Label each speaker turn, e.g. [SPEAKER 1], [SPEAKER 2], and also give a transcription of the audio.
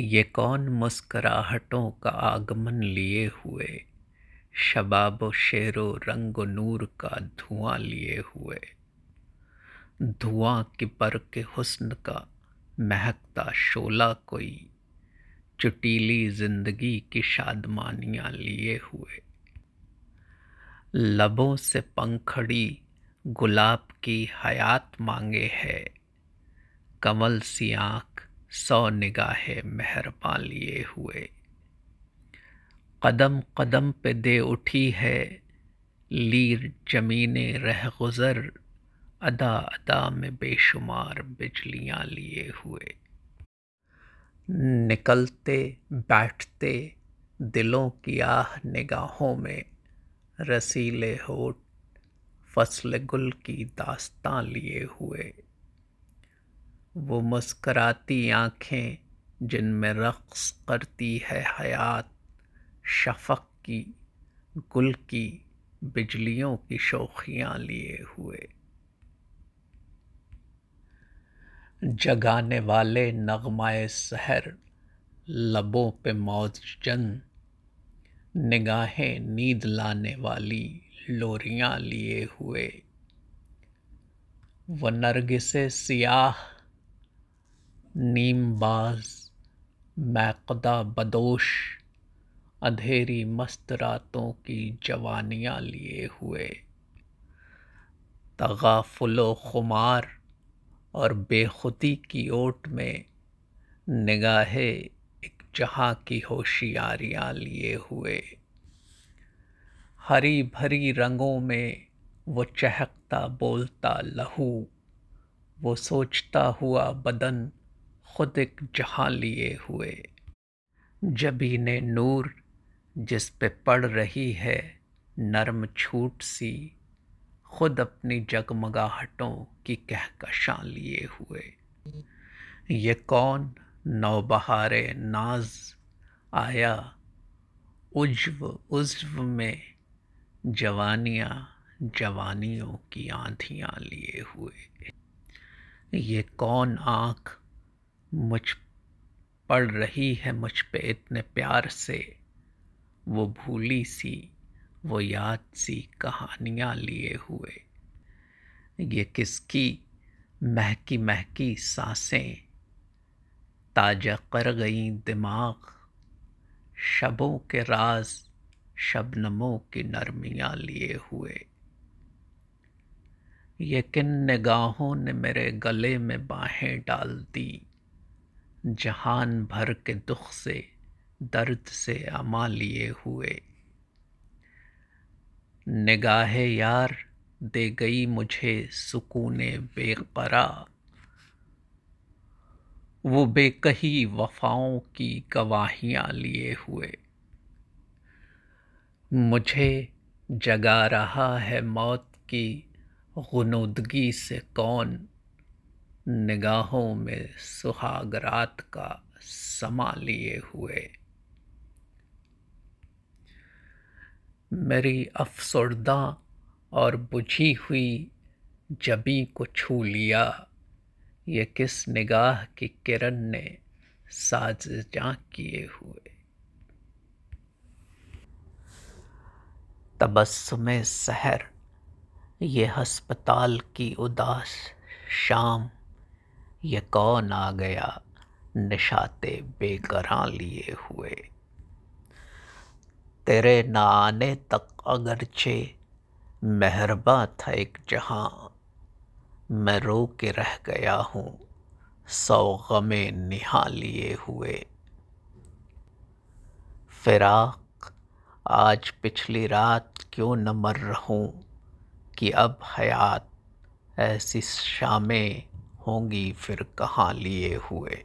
[SPEAKER 1] ये कौन मुस्कराहटों का आगमन लिए हुए? शबाब शेरो रंग नूर का धुआँ लिए हुए। धुआँ की पर के हुस्न का महकता शोला कोई। चुटीली ज़िंदगी की शादमानियाँ लिए हुए। लबों से पंखड़ी गुलाब की हयात मांगे है। कमल सी आँख सौ निगाहे मेहरबान लिए हुए। कदम कदम पे दे उठी है लीर जमीने रह गुजर, अदा अदा में बेशुमार बिजलियाँ लिए हुए। निकलते बैठते दिलों की आह निगाहों में रसीले होठ, फ़सल गुल की दास्तां लिए हुए। वो मुस्कराती आँखें जिनमें रक़्स करती है हयात, शफ़क़ की, गुल की, बिजलियों की शोखियाँ लिए हुए। जगाने वाले नगमाए सहर, लबों पे मौजन निगाहें नींद लाने वाली लोरियाँ लिए हुए। वो नरगिसे सियाह नीमबाज, मैकदा बदोश, अंधेरी मस्त रातों की जवानियाँ लिए हुए। तगाफुलो खुमार और बेखुदी की ओट में निगाहे एक जहाँ की होशियारियाँ लिए हुए। हरी भरी रंगों में वो चहकता बोलता लहू, वो सोचता हुआ बदन खुद एक जहाँ लिए हुए। जबीने नूर जिस पे पड़ रही है नरम छूट सी, खुद अपनी जगमगाहटों की कहकशां लिए हुए। ये कौन नौबहारे नाज आया उज्व उज्व में जवानियाँ जवानियों की आंधियाँ लिए हुए। ये कौन आँख मुझ पड़ रही है मुझ पे इतने प्यार से। वो भूली सी, वो याद सी कहानियाँ लिए हुए। ये किसकी महकी महकी साँसें? ताज़ा कर गई दिमाग। शबों के राज, शबनमों की नरमियाँ लिए हुए। ये किन निगाहों ने मेरे गले में बाहें डाल दी? जहान भर के दुख से, दर्द से अमा लिए हुए। निगाह यार दे गई मुझे सुकून बेकरा। वो बेकही वफाओं की गवाहियाँ लिए हुए। मुझे जगा रहा है मौत की गुनूदगी से कौन निगाहों में सुहाग रात का समा लिए हुए। मेरी अफसरदा और बुझी हुई जबी को छू लिया। ये किस निगाह की किरण ने साज जा किए हुए? तबस्सुम सहर, ये हस्पताल की उदास शाम। ये कौन आ गया? निशाते बेकरां लिए हुए। तेरे न आने तक अगरचे, मेहरबा था एक जहाँ। मैं रो के रह गया हूँ, सौ गमे निहा लिए हुए। फिराक, आज पिछली रात क्यों न मर रहूँ कि अब हयात ऐसी शामें होंगी फिर कहाँ लिए हुए।